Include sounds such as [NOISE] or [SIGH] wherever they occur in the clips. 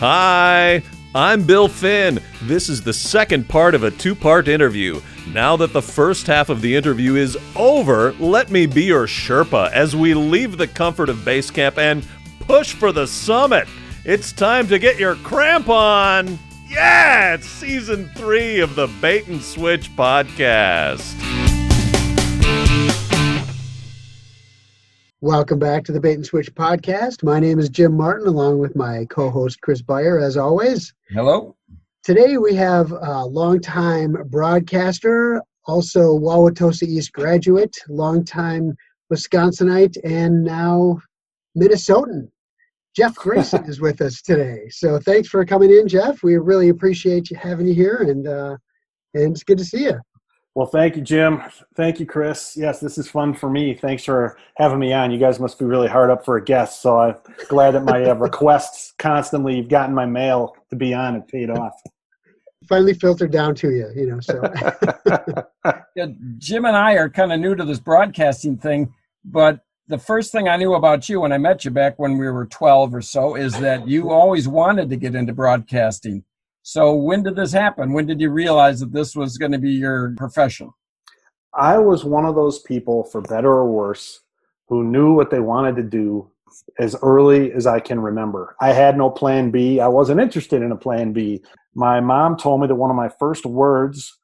Hi, I'm Bill Finn. This is the second part of a two part interview. Now that the first half of the interview is over, let me be your Sherpa as we leave the comfort of base camp and push for the summit. It's time to get your cramp on. Yeah, it's season three of the Bait and Switch podcast. Welcome back to the Bait and Switch podcast. My name is Jim Martin, along with my co host Chris Beyer, as always. Hello. Today we have a longtime broadcaster, also Wauwatosa East graduate, longtime Wisconsinite, and now Minnesotan. Jeff [LAUGHS] Grayson is with us today. So thanks for coming in, Jeff. We really appreciate you having you here, and uh, and it's good to see you. Well, thank you, Jim. Thank you, Chris. Yes, this is fun for me. Thanks for having me on. You guys must be really hard up for a guest, so I'm glad that my uh, requests constantly you've gotten my mail to be on and paid off. Finally filtered down to you, you know. So, [LAUGHS] yeah, Jim and I are kind of new to this broadcasting thing, but the first thing I knew about you when I met you back when we were 12 or so is that you always wanted to get into broadcasting. So when did this happen? When did you realize that this was going to be your profession? I was one of those people, for better or worse, who knew what they wanted to do as early as I can remember. I had no plan B. I wasn't interested in a plan B. My mom told me that one of my first words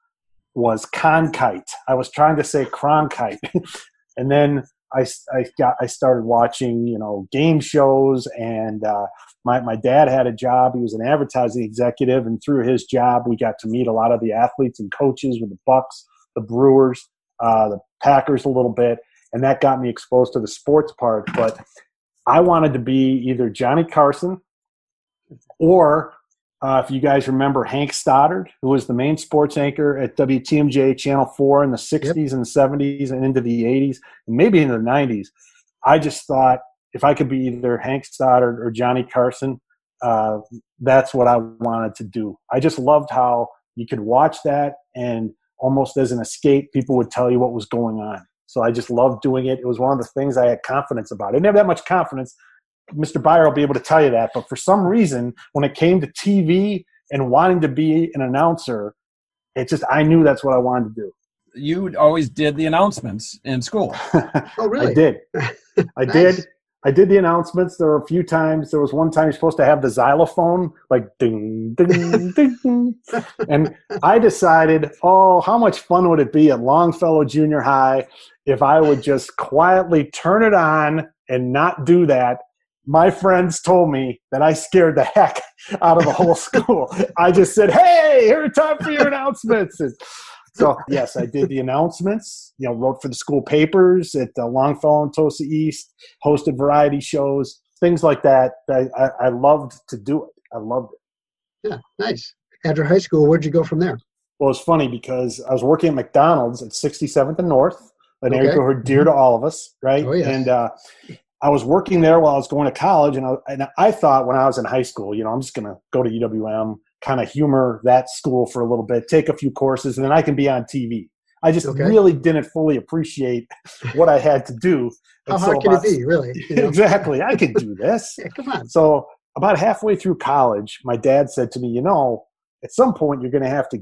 was Cronkite. I was trying to say Cronkite. [LAUGHS] and then I, I got I started watching you know game shows and uh, my, my dad had a job. He was an advertising executive, and through his job, we got to meet a lot of the athletes and coaches with the Bucks, the Brewers, uh, the Packers a little bit, and that got me exposed to the sports part. But I wanted to be either Johnny Carson or uh, if you guys remember Hank Stoddard, who was the main sports anchor at WTMJ Channel 4 in the 60s yep. and 70s and into the 80s, and maybe into the 90s, I just thought if I could be either Hank Stoddard or Johnny Carson, uh, that's what I wanted to do. I just loved how you could watch that and almost as an escape, people would tell you what was going on. So I just loved doing it. It was one of the things I had confidence about. I didn't have that much confidence. Mr. Beyer will be able to tell you that. But for some reason, when it came to TV and wanting to be an announcer, it just I knew that's what I wanted to do. You always did the announcements in school. [LAUGHS] oh, really? [LAUGHS] I did. I nice. did. I did the announcements. There were a few times. There was one time you're supposed to have the xylophone, like ding, ding, ding. [LAUGHS] And I decided, oh, how much fun would it be at Longfellow Junior High if I would just quietly turn it on and not do that? My friends told me that I scared the heck out of the whole [LAUGHS] school. I just said, hey, here, time for your announcements. So yes, I did the announcements. You know, wrote for the school papers at uh, Longfellow and Tosa East, hosted variety shows, things like that. I, I, I loved to do it. I loved it. Yeah, nice. After high school, where'd you go from there? Well, it's funny because I was working at McDonald's at 67th and North, an okay. neighborhood dear to all of us, right? Oh, yes. And uh, I was working there while I was going to college, and I, and I thought when I was in high school, you know, I'm just going to go to UWM, kind of humor that school for a little bit, take a few courses, and then I can be on TV. I just okay. really didn't fully appreciate [LAUGHS] what I had to do. How hard can it be, really? [LAUGHS] You know? exactly. I can do [LAUGHS] this. yeah, come on. So about halfway through college, my dad said to me, you know, at some point you're going to have to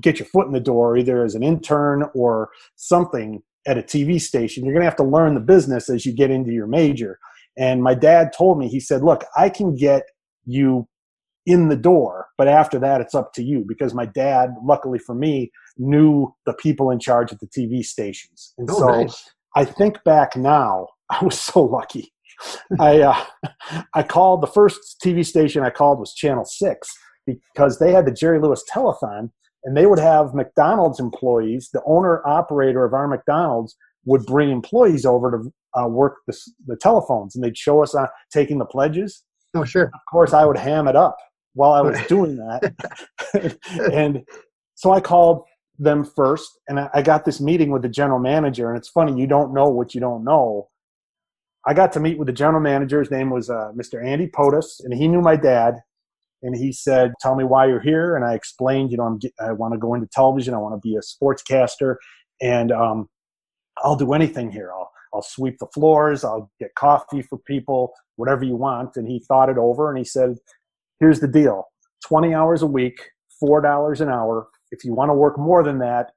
get your foot in the door, either as an intern or something at a TV station. You're going to have to learn the business as you get into your major. And my dad told me, he said, look, I can get you in the door. But after that, it's up to you because my dad, luckily for me, knew the people in charge at the TV stations. And oh, so nice. I think back now, [LAUGHS] I was so lucky. I uh, I called the first TV station I called was Channel Six because they had the Jerry Lewis Telethon, and they would have McDonald's employees. The owner operator of our McDonald's would bring employees over to uh, work the, the telephones, and they'd show us uh, taking the pledges. Oh, sure. Of course, I would ham it up while I was doing that. [LAUGHS] and so I called them first and I got this meeting with the general manager. And it's funny, you don't know what you don't know. I got to meet with the general manager. His name was uh, Mr. Andy POTUS, and he knew my dad. And he said, Tell me why you're here. And I explained, you know, I'm, I want to go into television. I want to be a sportscaster. And um, I'll do anything here. I'll, I'll sweep the floors. I'll get coffee for people, whatever you want. And he thought it over and he said, here's the deal 20 hours a week, $4 an hour. If you want to work more than that,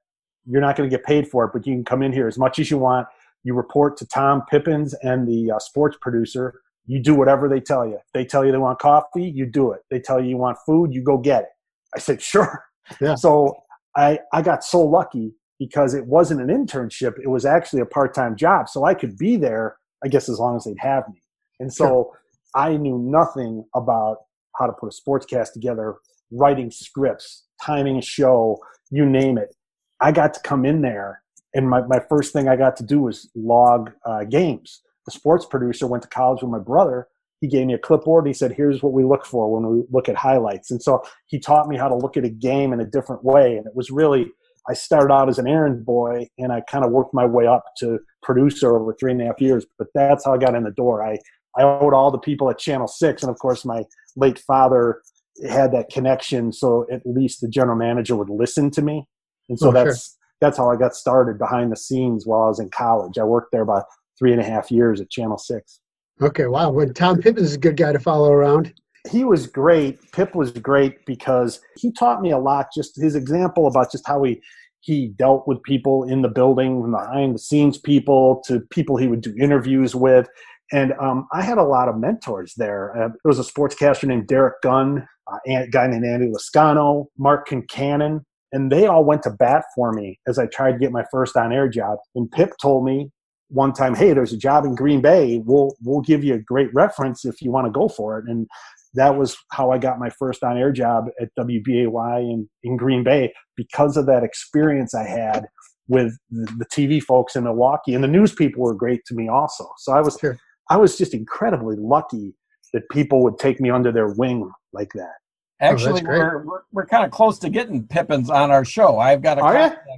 you're not going to get paid for it, but you can come in here as much as you want. You report to Tom Pippins and the uh, sports producer. You do whatever they tell you. If they tell you they want coffee, you do it. They tell you you want food, you go get it. I said, sure. Yeah. So I, I got so lucky because it wasn't an internship. It was actually a part-time job. So I could be there, I guess, as long as they'd have me. And so Sure. I knew nothing about how to put a sportscast together, writing scripts, timing a show, you name it. I got to come in there, and my, my first thing I got to do was log uh, games. The sports producer went to college with my brother. He gave me a clipboard. He said, Here's what we look for when we look at highlights. And so he taught me how to look at a game in a different way. And it was really, I started out as an errand boy and I kind of worked my way up to producer over three and a half years. But that's how I got in the door. I, I owed all the people at Channel 6. And of course, my late father had that connection. So at least the general manager would listen to me. And so Oh, sure. that's, that's how I got started behind the scenes while I was in college. I worked there about three and a half years at Channel 6 Okay, wow. Well, Tom Pippins is a good guy to follow around. he was great. Pip was great because he taught me a lot. Just his example about just how he he dealt with people in the building, from behind the scenes people to people he would do interviews with. And um, I had a lot of mentors there. Uh, there was a sportscaster named Derek Gunn, uh, a guy named Andy Lascano, Mark Kincannon, and they all went to bat for me as I tried to get my first on-air job. And Pip told me one time, "Hey, there's a job in Green Bay. We'll we'll give you a great reference if you want to go for it." And that was how I got my first on-air job at WBAY in, in Green Bay because of that experience I had with the, the TV folks in Milwaukee, and the news people were great to me also. So I was Sure. I was just incredibly lucky that people would take me under their wing like that. Oh, Actually, great. we're we're, we're kind of close to getting Pippins on our show. I've got a Are contact.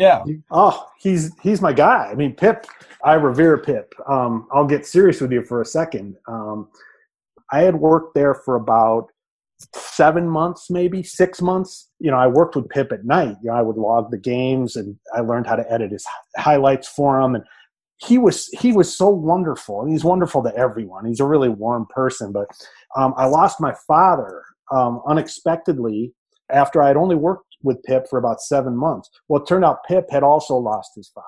Yeah. Oh, he's he's my guy. I mean, Pip, I revere Pip. Um, I'll get serious with you for a second. Um, I had worked there for about seven months, maybe six months. You know, I worked with Pip at night. You know, I would log the games, and I learned how to edit his highlights for him. And he was he was so wonderful. He's wonderful to everyone. He's a really warm person. But um, I lost my father um, unexpectedly after I had only worked with Pip for about seven months. Well, it turned out Pip had also lost his father.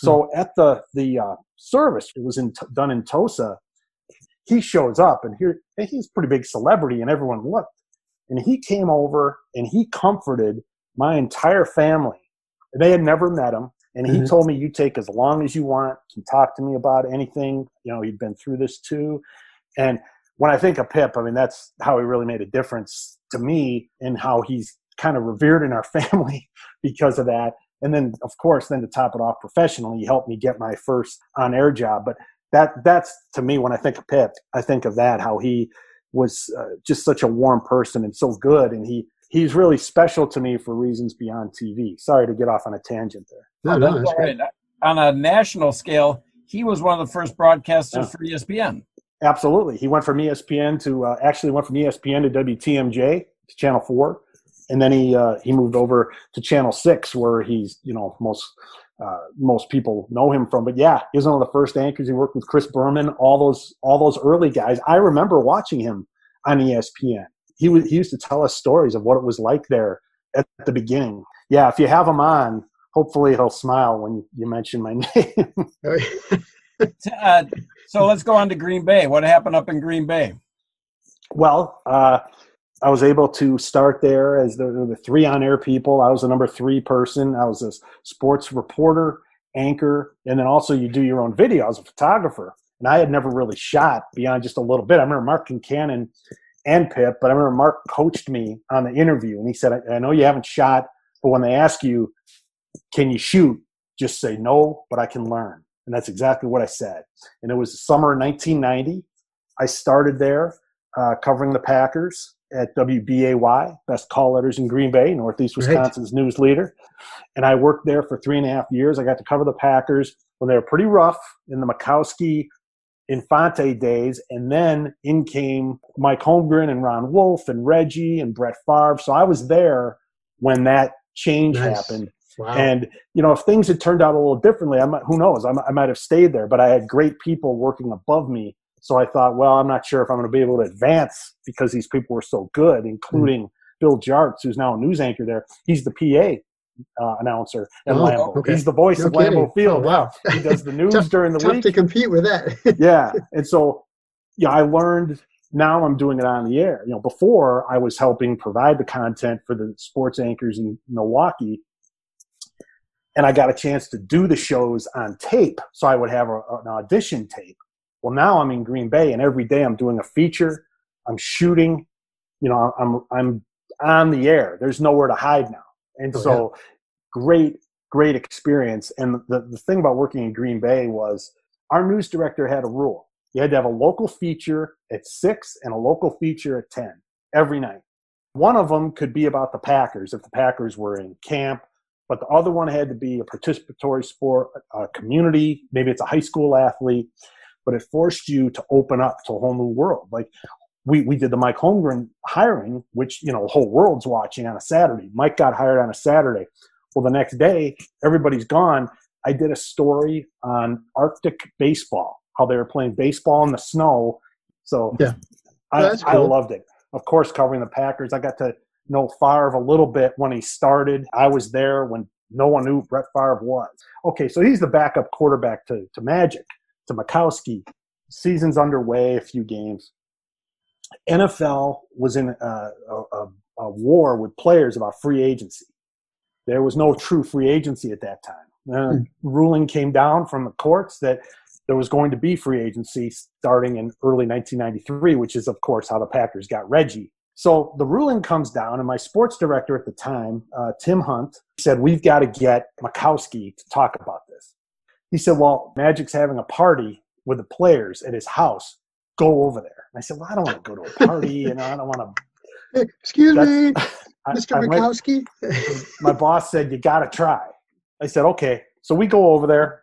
So at the the uh, service, it was in, done in Tosa. He shows up, and here and he's a pretty big celebrity, and everyone looked. And he came over and he comforted my entire family. They had never met him, and he Mhm. told me, "You take as long as you want. You can talk to me about anything. You know, he'd been through this too." And when I think of Pip, I mean that's how he really made a difference to me, and how he's kind of revered in our [LAUGHS] family because of that. And then, of course, then to top it off professionally, he helped me get my first on-air job. But that that's to me when I think of Pip, I think of that how he was uh, just such a warm person and so good, and he he's really special to me for reasons beyond TV. Sorry to get off on a tangent there. No, no, that's great. On a national scale, he was one of the first broadcasters Yeah. for ESPN. Absolutely. He went from ESPN to uh, actually went from ESPN to WTMJ to Channel Four, and then he uh, he moved over to Channel Six, where he's you know most uh, most people know him from. But yeah, he was one of the first anchors. He worked with Chris Berman, all those all those early guys. I remember watching him on ESPN. He was he used to tell us stories of what it was like there at the beginning. Yeah, if you have him on, hopefully he'll smile when you mention my [LAUGHS] name. [LAUGHS] Uh, so let's go on to Green Bay. What happened up in Green Bay? Well, uh, I was able to start there as the, the three on air people. I was the number three person. I was a sports reporter, anchor, and then also you do your own video. I was a photographer. And I had never really shot beyond just a little bit. I remember Mark Kincannon and Pip, but I remember Mark coached me on the interview and he said, I, I know you haven't shot, but when they ask you, can you shoot? Just say no, but I can learn. And that's exactly what I said. And it was the summer of 1990. I started there uh, covering the Packers at WBAY, best call letters in Green Bay, Northeast Right. Wisconsin's news leader. And I worked there for three and a half years. I got to cover the Packers when they were pretty rough in the Majkowski Infante days. And then in came Mike Holmgren and Ron Wolf and Reggie and Brett Favre. So I was there when that change Nice. happened. Wow. And you know, if things had turned out a little differently, I might, who knows? I might, I might have stayed there. But I had great people working above me So I thought, well, I'm not sure if I'm going to be able to advance because these people were so good, including mm. Bill Jartz, who's now a news anchor there. He's the PA uh, announcer at oh, Lambeau. Okay. He's the voice no of kidding. Lambeau Field. Oh, wow. he does the [LAUGHS] news tough, during the week. tough week. to compete with that. [LAUGHS] yeah. And so, yeah, I learned now I'm doing it on the air. You know, before I was helping provide the content for the sports anchors in Milwaukee. And I got a chance to do the shows on tape. So I would have a, an audition tape. Well, now I'm in Green Bay and every day I'm doing a feature. I'm shooting, you know, I'm, I'm on the air. There's nowhere to hide now. And oh, so yeah. great, great experience. And the, the thing about working in Green Bay was our news director had a rule. You had to have a local feature at six and a local feature at 10 every night. One of them could be about the Packers if the Packers were in camp, but the other one had to be a participatory sport, a community, maybe it's a high school athlete, but it forced you to open up to a whole new world. Like we, we did the Mike Holmgren hiring, which, you know, the whole world's watching on a Saturday. Mike got hired on a Saturday. Well, the next day, everybody's gone. I did a story on Arctic baseball, how they were playing baseball in the snow. So yeah, I, cool. I loved it. Of course, covering the Packers, I got to know Favre a little bit when he started. I was there when no one knew Brett Favre was. Okay, so he's the backup quarterback to, to Magic, to Majkowski. Season's underway, a few games. NFL was in a, a, a, war with players about free agency. There was no true free agency at that time. Uh, mm. Ruling came down from the courts that there was going to be free agency starting in early 1993, which is, of course, how the Packers got Reggie. So the ruling comes down, and my sports director at the time, uh, Tim Hunt, said, We've got to get Majkowski to talk about this. He said, Well, Magic's having a party with the players at his house go over there. And I said, well, I don't want to go to a party. you know, I don't want to. [LAUGHS] Excuse me, [LAUGHS] I, Mr. I Majkowski. [LAUGHS] my boss said, you got to try. I said, okay. So we go over there.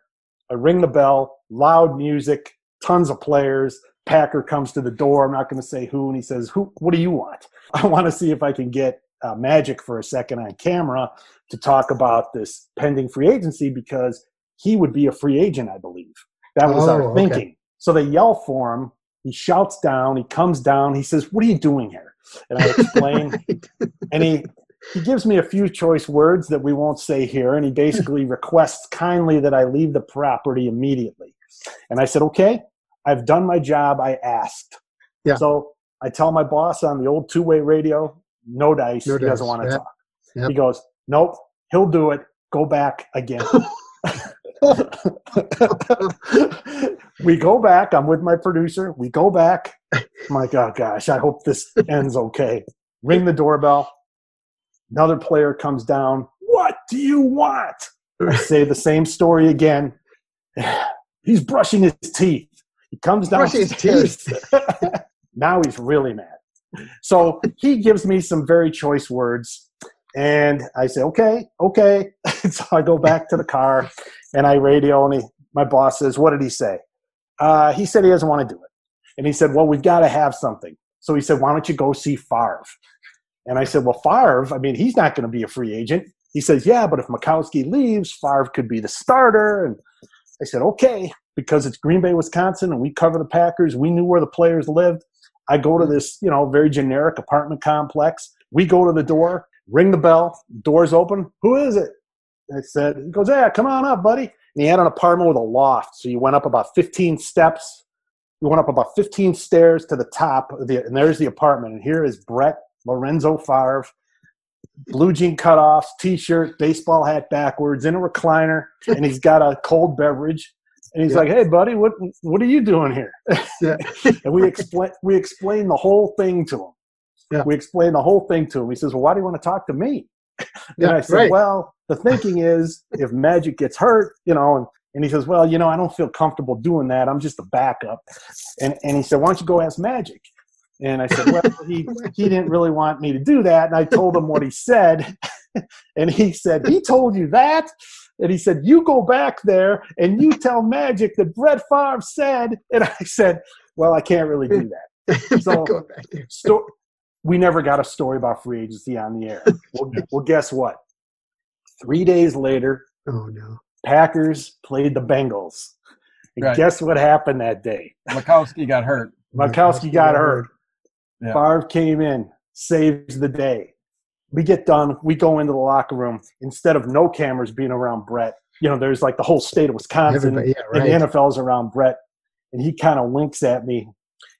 I ring the bell, loud music, tons of players. Packer comes to the door. I'm not going to say who. And he says, who, what do you want? I want to see if I can get uh, Magic for a second on camera to talk about this pending free agency because he would be a free agent, I believe. That was oh, our thinking. Okay. So they yell for him. He shouts down. He comes down. He says, "What are you doing here?" And I explain, [LAUGHS] right. and he he gives me a few choice words that we won't say here, and he basically [LAUGHS] requests kindly that I leave the property immediately. And I said, "Okay, I've done my job. I asked." Yeah. So I tell my boss on the old two-way radio, "No dice. No he dice. doesn't want to yep. talk." Yep. He goes, "Nope, he'll do it. Go back again." [LAUGHS] we go back. I'm with my producer. We go back. I'm like, oh gosh, I hope this ends okay. Ring the doorbell. Another player comes down. What do you want? I say the same story again. He's brushing his teeth. He comes down. Brushing his teeth. [LAUGHS] [LAUGHS] now he's really mad. So he gives me some very choice words. And I say, okay, okay. [LAUGHS] so I go back to the car and I radio, and he, my boss says, what did he say? Uh, he said he doesn't want to do it. And he said, well, we've got to have something. So he said, why don't you go see Favre? And I said, well, Favre, I mean, he's not going to be a free agent. He says, yeah, but if Majkowski leaves, Favre could be the starter. And I said, okay, because it's Green Bay, Wisconsin, and we cover the Packers. We knew where the players lived. I go to this, you know, very generic apartment complex. We go to the door ring the bell, doors open. Who is it? I said, he goes, yeah, come on up, buddy. And he had an apartment with a loft. So you went up about 15 steps. You went up about 15 stairs to the top, the, and there's the apartment. And here is Brett Lorenzo Favre, blue jean cutoffs, t-shirt, baseball hat backwards, in a recliner, and he's got a cold beverage. And he's yeah. like, "Hey, buddy, what what are you doing here?" Yeah. [LAUGHS] and we explain we explain the whole thing to him. Yeah. We explained the whole thing to him. He says, Well, why do you want to talk to me? Yeah, [LAUGHS] and I said, right. Well, the thinking is if Magic gets hurt, you know, and, and he says, Well, you know, I don't feel comfortable doing that. I'm just a backup. And, and he said, Why don't you go ask Magic? And I said, Well, he, he didn't really want me to do that. And I told him what he said. [LAUGHS] and he said, He told you that? And he said, You go back there and you tell Magic that Brett Favre said. And I said, Well, I can't really do that. [LAUGHS] So, sto- we never got a story about free agency on the air. well, [LAUGHS] well, guess what? Three days later, oh no, Packers played the Bengals, And Right. guess what happened that day? Majkowski got hurt. Majkowski got hurt. Yeah. Favre came in, saves the day. We get done. We go into the locker room. Instead of no cameras being around Brett, you know, there's like the whole state of Wisconsin Everybody, yeah, and right. the NFL's around Brett. And he kind of winks at me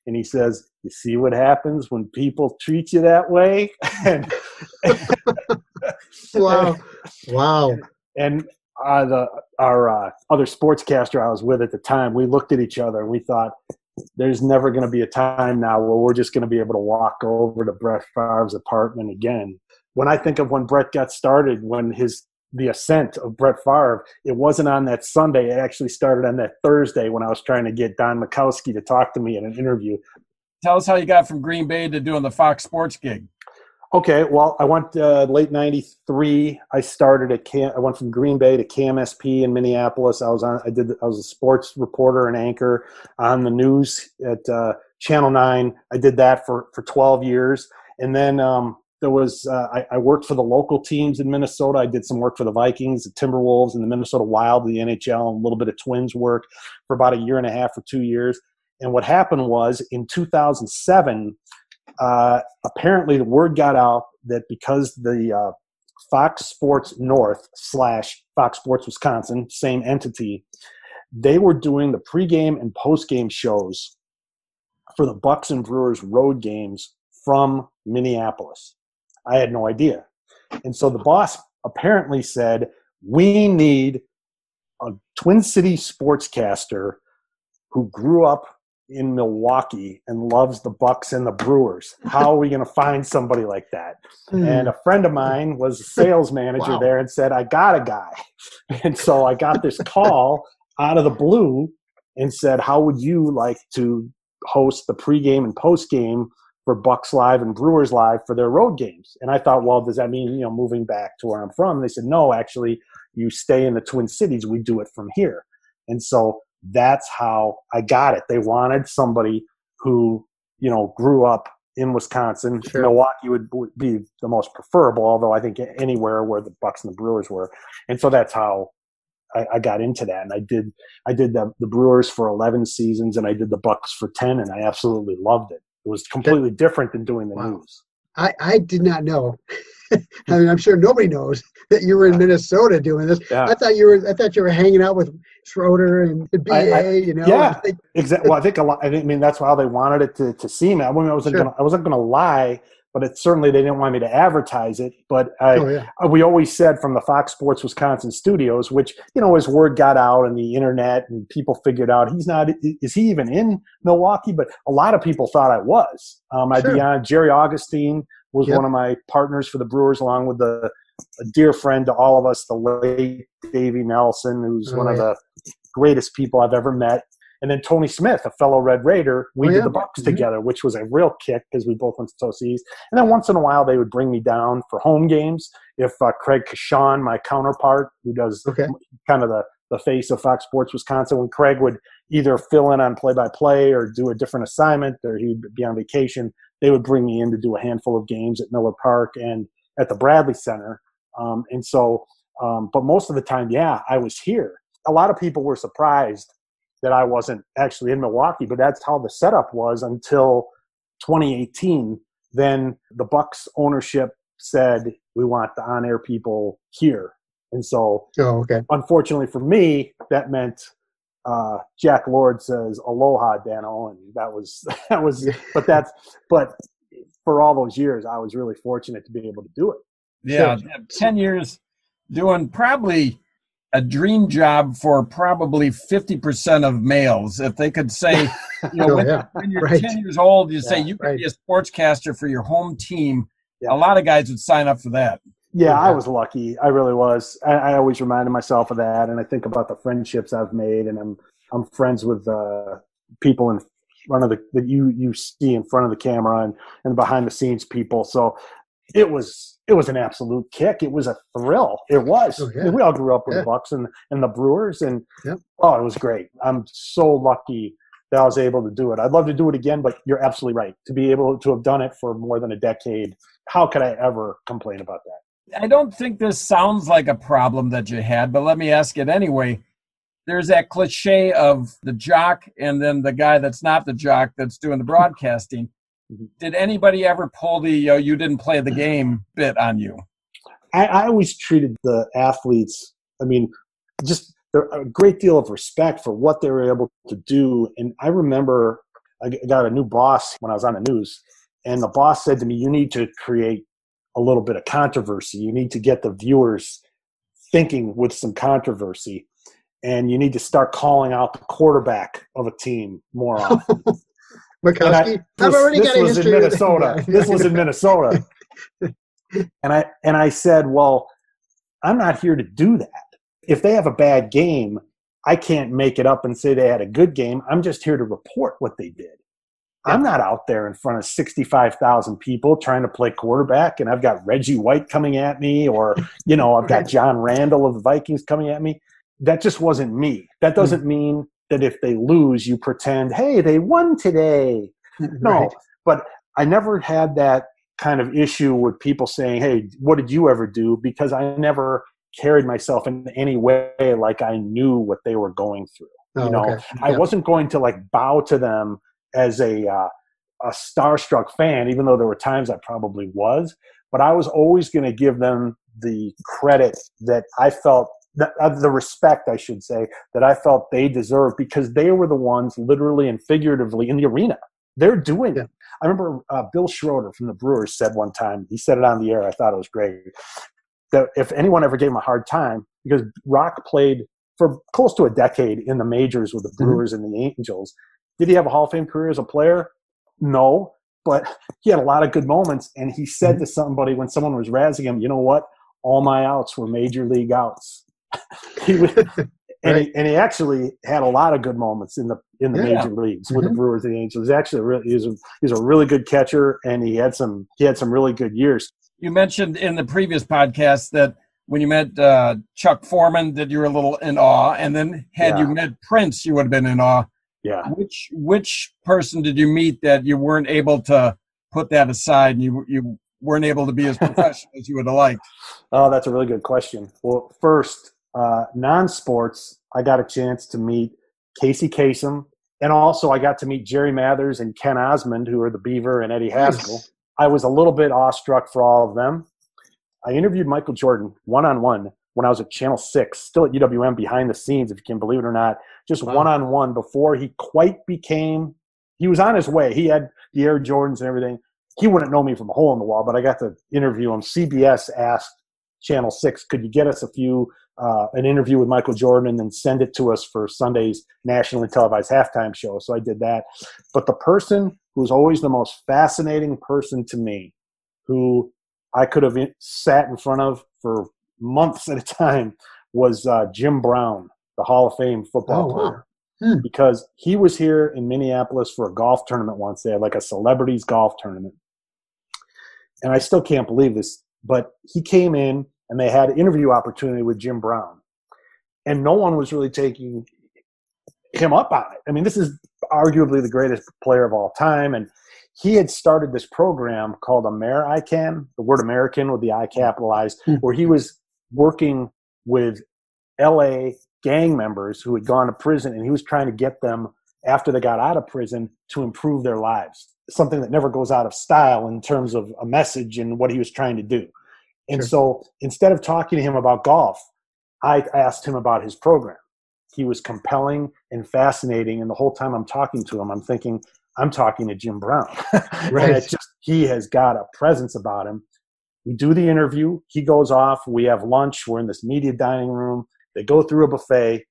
and he says, You see what happens when people treat you that way? [LAUGHS] and [LAUGHS] Wow. Wow. and uh, the our uh, other sportscaster I was with at the time, we looked at each other and we thought, "There's never going to be a time now where we're just going to be able to walk over to Brett Favre's apartment again." When I think of when Brett got started, when his the ascent of Brett Favre, it wasn't on that Sunday. It actually started on that Thursday when I was trying to get Don Majkowski to talk to me in an interview. Tell us how you got from Green Bay to doing the Fox Sports gig. Okay, well, I went uh, late '93. I started at Cam. I went from Green Bay to KMSP in Minneapolis. I was on. I did. I was a sports reporter and anchor on the news at uh, Channel Nine. I did that for for 12 years, and then um, there was. Uh, I, I worked for the local teams in Minnesota. I did some work for the Vikings, the Timberwolves, and the Minnesota Wild, the NHL, and a little bit of Twins work for about a year and a half or two years. And what happened was in 2007 uh, apparently the word got out that because the uh, Fox Sports North slash Fox Sports Wisconsin, same entity, they were doing the pregame and postgame shows for the Bucks and Brewers road games from Minneapolis. I had no idea. And so the boss apparently said, We need a Twin City sportscaster who grew up in Milwaukee and loves the Bucks and the Brewers. How are we going to find somebody like that? Hmm. And a friend of mine was a sales manager Wow. there and said, I got a guy. [LAUGHS] And so I got this call out of the blue and said, How would you like to host the pregame and postgame for Bucks Live and Brewers Live for their road games? And I thought, well, does that mean, you know, moving back to where I'm from? And they said, No, actually, you stay in the Twin Cities. We do it from here. And so that's how I got it. They wanted somebody who, you know, grew up in Wisconsin. Sure. Milwaukee would, would be the most preferable, although I think anywhere where the Bucks and the Brewers were. And so that's how I, I got into that. And I did I did the, the Brewers for eleven seasons and I did the Bucks for ten and I absolutely loved it. It was completely different than doing the Wow. news. I, I did not know. [LAUGHS] I mean, I'm sure nobody knows [LAUGHS] that you were in Minnesota doing this. Yeah. I thought you were. I thought you were hanging out with Schroeder and the BA. I- I- you know. yeah. Exactly. Well, I think a lot. I mean, that's how they wanted it to, to seem. I mean, I wasn't Sure. gonna I wasn't gonna lie, but it certainly they didn't want me to advertise it. But I, oh yeah. uh, we always said from the Fox Sports Wisconsin studios, which you know, as word got out and the internet and people figured out he's not. Is he even in Milwaukee? But a lot of people thought I was. Um, I'd be on. Jerry Augustine was Yep. one of my partners for the Brewers, along with the a dear friend to all of us, the late Davey Nelson, who's Oh, one of the greatest people I've ever met. And then Tony Smith, a fellow Red Raider, we Oh, did the Bucks Mhm. together, which was a real kick because we both went to Tosa And then once in a while, they would bring me down for home games. If uh, Craig Coshun, my counterpart, who does Okay. kind of the, the face of Fox Sports Wisconsin, when Craig would either fill in on play by play or do a different assignment or he'd be on vacation, they would bring me in to do a handful of games at Miller Park and at the Bradley Center. Um, and so, um, but most of the time, yeah, I was here. A lot of people were surprised that I wasn't actually in Milwaukee, but that's how the setup was until 2018. Then the Bucks ownership said we want the on-air people here, and so Oh okay. unfortunately for me, that meant uh, Jack Lord says "Aloha, Dano," and that was [LAUGHS] that was. But that's but for all those years, I was really fortunate to be able to do it. Yeah, 10 years doing probably a dream job for probably 50% of males. If they could say, [LAUGHS] you know, Oh, when, yeah. when you're Right. 10 years old, you say you could right. be a sportscaster for your home team. Yeah. A lot of guys would sign up for that. Yeah, I was lucky. I really was. I, I always reminded myself of that, and I think about the friendships I've made, and I'm I'm friends with uh, people in front of the that you you see in front of the camera and and behind the scenes people. So it was it was an absolute kick. It was a thrill. It was. Oh, yeah. We all grew up with Yeah. the Bucks and and the Brewers, and Yep. oh, it was great. I'm so lucky that I was able to do it. I'd love to do it again, but you're absolutely right. To be able to have done it for more than a decade, how could I ever complain about that? I don't think this sounds like a problem that you had, but let me ask it anyway. there's that cliche of the jock and then the guy that's not the jock that's doing the broadcasting. Mhm. Did anybody ever pull the uh, "you didn't play the game" bit on you? I, I always treated the athletes. I mean, just there- a great deal of respect for what they were able to do. And I remember I got a new boss when I was on the news, and the boss said to me, "You need to create a little bit of controversy. You need to get the viewers thinking with some controversy." And you need to start calling out the quarterback of a team more often. [LAUGHS] And I- this, already this got a was in Minnesota. [LAUGHS] This was in Minnesota. [LAUGHS] and I and I said, "Well, I'm not here to do that. If they have a bad game, I can't make it up and say they had a good game. I'm just here to report what they did. I'm not out there in front of 65,000 people trying to play quarterback and I've got Reggie White coming at me or, you know, I've got [LAUGHS] John Randle of the Vikings coming at me. That just wasn't me. That doesn't mean that if they lose, you pretend, hey, they won today. [LAUGHS] No, Right. but I never had that kind of issue with people saying, "Hey, what did you ever do?" Because I never carried myself in any way like I knew what they were going through. Oh, you know, okay. I wasn't going to like bow to them as a uh, a starstruck fan, even though there were times I probably was. But I was always going to give them the credit that I felt. Uh, the respect, I should say, that I felt they deserved because they were the ones, literally and figuratively, in the arena. They're doing it. I remember uh, Bill Schroeder from the Brewers said one time, he said it on the air, I thought it was great, that if anyone ever gave him a hard time, because Rock played for close to a decade in the majors with the Mhm. Brewers and the Angels, did he have a Hall of Fame career as a player? No, but he had a lot of good moments. And he said to somebody when someone was razzing him, you know what? All my outs were major league outs. He [LAUGHS] would, and, he, and he actually had a lot of good moments in the in the Yeah. major leagues with Mhm. the Brewers and the Angels. He's actually a really, he's a, he's a really good catcher, and he had some he had some really good years. You mentioned in the previous podcast that when you met uh, Chuck Foreman, that you were a little in awe, and then had you met Prince, you would have been in awe. Yeah, Which which person did you meet that you weren't able to put that aside, and you you weren't able to be as [LAUGHS] professional as you would have liked? Oh, that's a really good question. Well, first, uh, non-sports, I got a chance to meet Casey Kasem, and also I got to meet Jerry Mathers and Ken Osmond, who are the Beaver and Eddie Haskell. Nice. I was a little bit awestruck for all of them. I interviewed Michael Jordan one on one when I was at Channel 6, still at UWM behind the scenes, if you can believe it or not, just Wow. one on one before he quite became, he was on his way. He had the Air Jordans and everything. He wouldn't know me from a hole in the wall, but I got to interview him. CBS asked Channel 6, could you get us a few, uh, an interview with Michael Jordan and then send it to us for Sunday's nationally televised halftime show? So I did that. But the person who's always the most fascinating person to me, who I could have sat in front of for months at a time, was uh, Jim Brown, the Hall of Fame football Oh, wow. player. Hmm. Because he was here in Minneapolis for a golf tournament once. They had like a celebrities golf tournament. And I still can't believe this, but he came in and they had an interview opportunity with Jim Brown. And no one was really taking him up on it. I mean, this is arguably the greatest player of all time. And he had started this program called AmeriCan, the word American with the I capitalized, Hmm. where he was working with LA gang members who had gone to prison and he was trying to get them after they got out of prison to improve their lives. Something that never goes out of style in terms of a message and what he was trying to do. And Sure. so instead of talking to him about golf, I asked him about his program. He was compelling and fascinating. And the whole time I'm talking to him, I'm thinking, I'm talking to Jim Brown. [LAUGHS] Right. just, he has got a presence about him. We do the interview. He goes off. We have lunch. We're in this media dining room. They go through a buffet,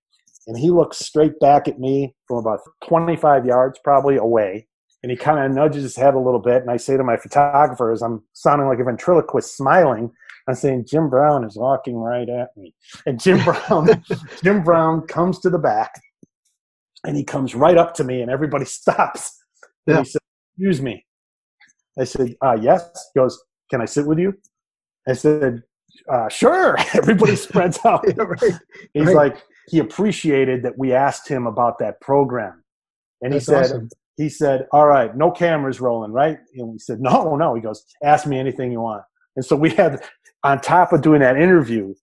and he looks straight back at me from about 25 yards, probably away. And he kind of nudges his head a little bit. And I say to my photographer, as I'm sounding like a ventriloquist, smiling, I'm saying, Jim Brown is walking right at me. And Jim Brown, [LAUGHS] Jim Brown comes to the back, and he comes right up to me, and everybody [LAUGHS] stops. And Yeah. he said, Excuse me. I said, uh, Yes. He goes, Can I sit with you? I said, uh, Sure. [LAUGHS] Everybody spreads out. Yeah, right. He's Right. like, he appreciated that we asked him about that program. And he said, awesome. he said, all right, no cameras rolling, right? And we said, no, no. He goes, ask me anything you want. And so we had, on top of doing that interview,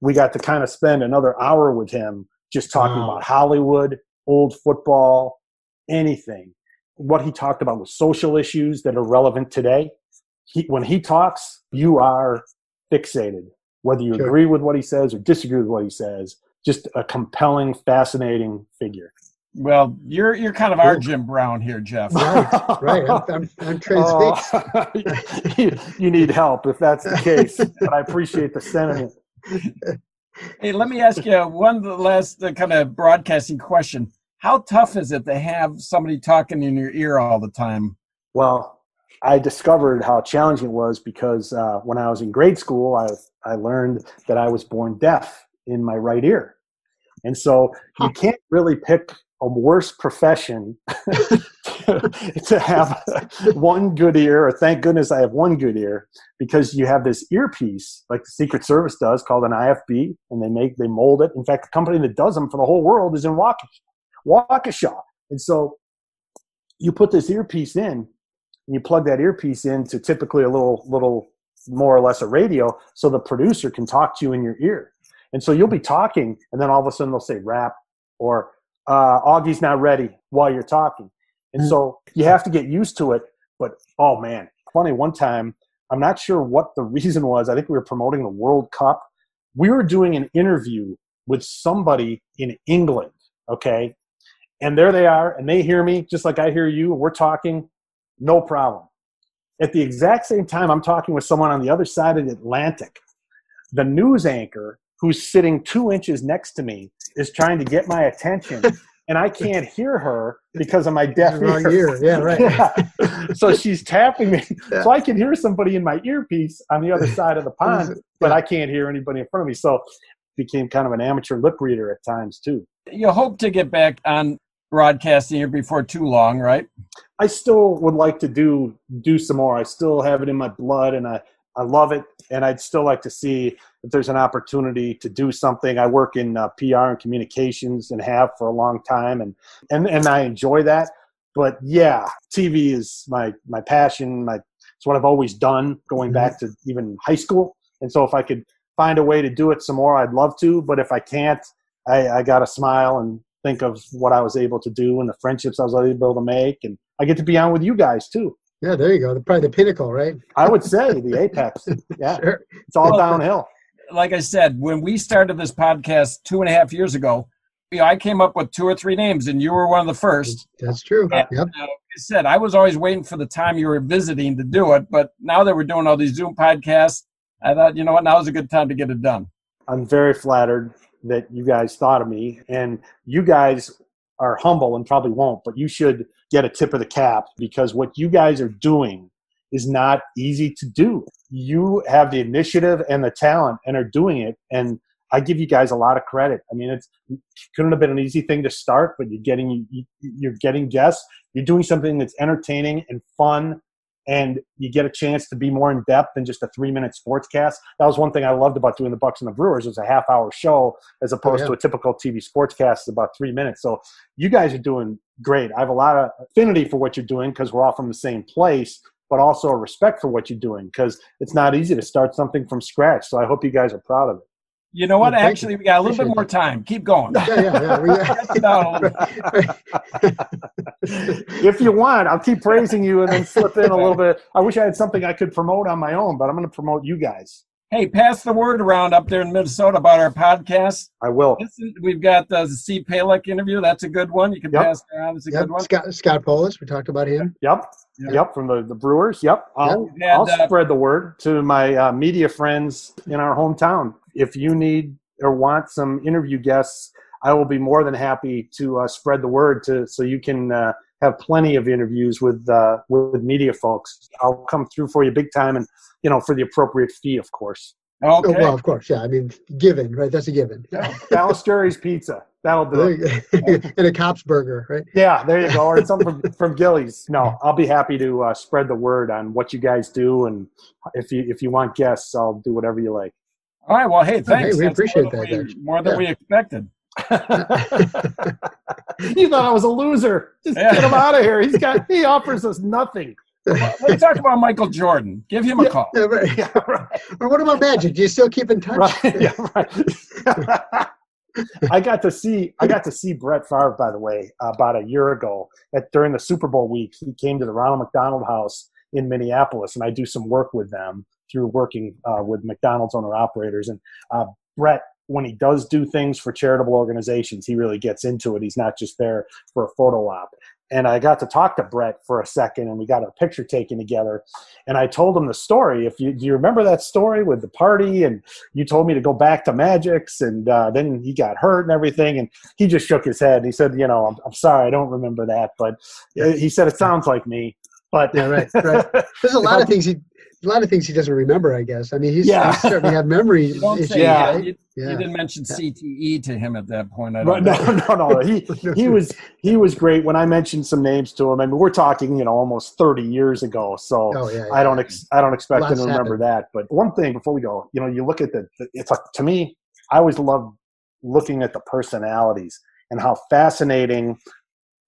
we got to kind of spend another hour with him just talking Wow. about Hollywood, old football, anything. What he talked about was social issues that are relevant today. He, when he talks, you are fixated, whether you Sure. agree with what he says or disagree with what he says. Just a compelling, fascinating figure. Well, you're you're kind of our Cool. Jim Brown here, Jeff. Right, right. I'm, I'm, I'm [LAUGHS] transfixed. Oh, [LAUGHS] you, you need help if that's the case, but I appreciate the sentiment. Hey, let me ask you one last uh, kind of broadcasting question. How tough is it to have somebody talking in your ear all the time? Well, I discovered how challenging it was because uh, when I was in grade school, I, I learned that I was born deaf in my right ear. And so you can't really pick a worse profession [LAUGHS] to have one good ear, or thank goodness I have one good ear, because you have this earpiece like the Secret Service does called an IFB, and they make they mold it. In fact, the company that does them for the whole world is in Waukesha. Waukesha. And so you put this earpiece in, and you plug that earpiece into typically a little little more or less a radio, so the producer can talk to you in your ear. And so you'll be talking, and then all of a sudden they'll say wrap or uh, Augie's not ready while you're talking. And so you have to get used to it. But oh man, funny, one time, I'm not sure what the reason was. I think we were promoting the World Cup. We were doing an interview with somebody in England, okay? And there they are, and they hear me just like I hear you, and we're talking, no problem. At the exact same time, I'm talking with someone on the other side of the Atlantic. The news anchor, who's sitting two inches next to me, is trying to get my attention, and I can't hear her because of my [LAUGHS] deaf Wrong ear. ear. Yeah, right. [LAUGHS] Yeah. So she's tapping me, Yeah. so I can hear somebody in my earpiece on the other side of the [LAUGHS] pond, but I can't hear anybody in front of me. So became kind of an amateur lip reader at times too. You hope to get back on broadcasting here before too long, right? I still would like to do do some more. I still have it in my blood, and I I love it. And I'd still like to see if there's an opportunity to do something. I work in uh, PR and communications and have for a long time, and and and I enjoy that. But yeah, TV is my my passion. My it's what I've always done, going back to even high school. And so if I could find a way to do it some more, I'd love to. But if I can't, I, I got to smile and think of what I was able to do and the friendships I was able to make, and I get to be on with you guys too. Yeah, there you go. The- Probably the pinnacle, right? I would say the apex. [LAUGHS] Yeah, Sure. it's all Well, downhill. Like I said, when we started this podcast two and a half years ago, you know, I came up with two or three names, and you were one of the first. That's true. Yeah. Yep. Uh, like I said, I was always waiting for the time you were visiting to do it, but now that we're doing all these Zoom podcasts, I thought, you know what, now's a good time to get it done. I'm very flattered that you guys thought of me, and you guys are humble and probably won't, but you should get a tip of the cap because what you guys are doing is not easy to do. You have the initiative and the talent and are doing it, and I give you guys a lot of credit. I mean, it's couldn't have been an easy thing to start, but you're getting you're getting guests. You're doing something that's entertaining and fun, and you get a chance to be more in depth than just a three minute sportscast. That was one thing I loved about doing the Bucks and the Brewers. It was a half hour show as oh, opposed yeah. to a typical TV sportscast is about three minutes. So you guys are doing great. I have a lot of affinity for what you're doing because we're all from the same place, but also a respect for what you're doing because it's not easy to start something from scratch. So I hope you guys are proud of it. You know what? Well, Actually, you. we got a little bit more time. Keep going. Yeah, yeah, yeah. We- Cut it down a little if you want, I'll keep praising you and then slip in a little bit. I wish I had something I could promote on my own, but I'm going to promote you guys. Hey, pass the word around up there in Minnesota about our podcast. I will. Listen, we've got uh, the Steve Palek interview. That's a good one. You can Yep. pass around. It's a Yep. good one. Scott, Scott Polis, we talked about him. Yep. Yeah. Yep. From the, the Brewers. Yep. I'll, had, I'll uh, spread the word to my uh, media friends in our hometown. If you need or want some interview guests, I will be more than happy to uh, spread the word to so you can uh, have plenty of interviews with uh, with media folks. I'll come through for you big time, and you know for the appropriate fee, of course. Oh, Okay. well, of course, yeah. I mean, given, right? That's a given. Balistreri's Pizza. That'll do There it. [LAUGHS] and a Kopp's burger, right? Yeah, there you go. Or something from, from Gilles. No, I'll be happy to uh, spread the word on what you guys do, and if you if you want guests, I'll do whatever you like. All right. Well, hey, thanks. we That's appreciate more that, we- More than Yeah. we expected. [LAUGHS] you thought I was a loser. Just Yeah. get him out of here. He's got he [LAUGHS] offers us nothing. Let's talk about Michael Jordan. Give him a Yeah. call. Yeah, right. [LAUGHS] Yeah, right. Or what about Magic? Do you still keep in touch? Right. Yeah, right. I got to see I got to see Brett Favre, by the way, about a year ago at during the Super Bowl week. He came to the Ronald McDonald House in Minneapolis, and I do some work with them through working uh, with McDonald's owner operators. And uh, Brett, when he does do things for charitable organizations, he really gets into it. He's not just there for a photo op and I got to talk to Brett for a second, and we got a picture taken together. And I told him the story. If you do you remember that story with the party, and you told me to go back to Magic's, and uh, then he got hurt and everything, and he just shook his head. He said, "You know, I'm, I'm sorry, I don't remember that," but he said it sounds like me. But yeah, right, right. There's a [LAUGHS] lot of things he a lot of things he doesn't remember. I guess. I mean, he's, yeah. he's starting to have memory [LAUGHS] issues. Yeah. Right? yeah. You didn't mention CTE to him at that point. I don't no, no, no, no. He [LAUGHS] he was he was great when I mentioned some names to him. I mean, we're talking you know almost thirty years ago. So oh, yeah, I don't ex- I don't expect him to remember happened. that. But one thing before we go, you know, you look at the, the it's like to me, I always love looking at the personalities and how fascinating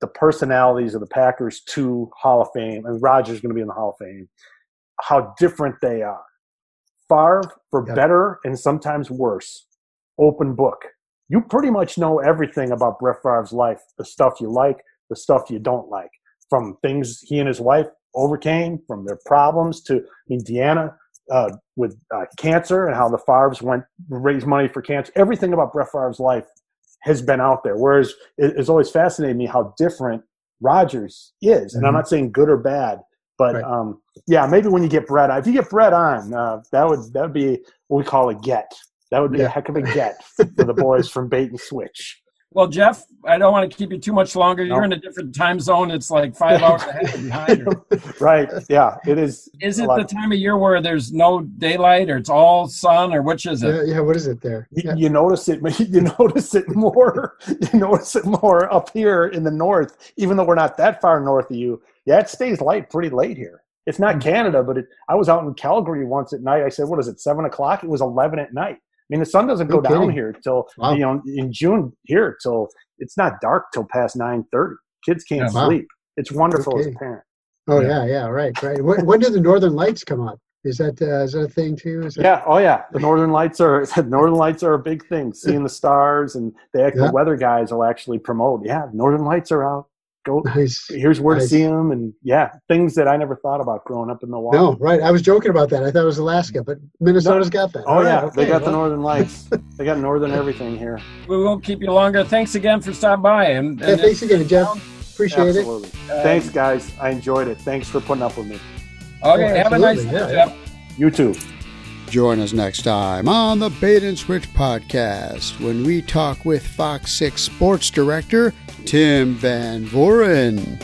the personalities of the Packers to Hall of Fame, and Rodgers going to be in the Hall of Fame, how different they are. Favre, for yep. better and sometimes worse, open book. You pretty much know everything about Brett Favre's life, the stuff you like, the stuff you don't like, from things he and his wife overcame, from their problems to Indiana uh, with uh, cancer and how the Favres went raise money for cancer. Everything about Brett Favre's life has been out there. Whereas it, it's always fascinated me how different Rodgers is, and mm-hmm. I'm not saying good or bad, but right. um, yeah, maybe when you get Brett, on, if you get Brett on, uh, that would that would be what we call a get. That would be yeah. a heck of a [LAUGHS] get for the boys from Bait and Switch. Well, Jeff, I don't want to keep you too much longer. You're in a different time zone. It's like five hours ahead [LAUGHS] behind you. right. Yeah, it is. Is it the time of year where there's no daylight, or it's all sun, or which is it? Yeah. yeah what is it there? You, yeah. you notice it. [LAUGHS] You notice it more. You notice it more up here in the north, even though we're not that far north of you. Yeah, it stays light pretty late here. It's not mm-hmm. Canada, but it, I was out in Calgary once at night. I said, "What is it? Seven o'clock?" It was eleven at night I mean, the sun doesn't go down here till wow. you know in June here till it's not dark till past nine thirty. Kids can't yeah, sleep. Wow. It's wonderful okay. as a parent. Oh yeah, yeah, right, right. When, when do the Northern Lights come up? Is that uh, is that a thing too? That... Yeah. Oh yeah. The Northern Lights are [LAUGHS] the Northern Lights are a big thing. Seeing the stars and the, yeah. the weather guys will actually promote. Yeah, Northern Lights are out go nice. here's where nice. to see them and yeah things that i never thought about growing up in milwaukee no right i was joking about that i thought it was alaska but minnesota's no. got that oh All yeah right, okay. they got well. the northern lights [LAUGHS] they got northern everything here we won't keep you longer thanks again for stopping by and, and yeah, thanks again jeff appreciate Absolutely. it uh, thanks guys i enjoyed it thanks for putting up with me okay oh, have a nice day yeah, jeff you too Join us next time on the Bait and Switch podcast when we talk with Fox 6 sports director Tim Van Vooren.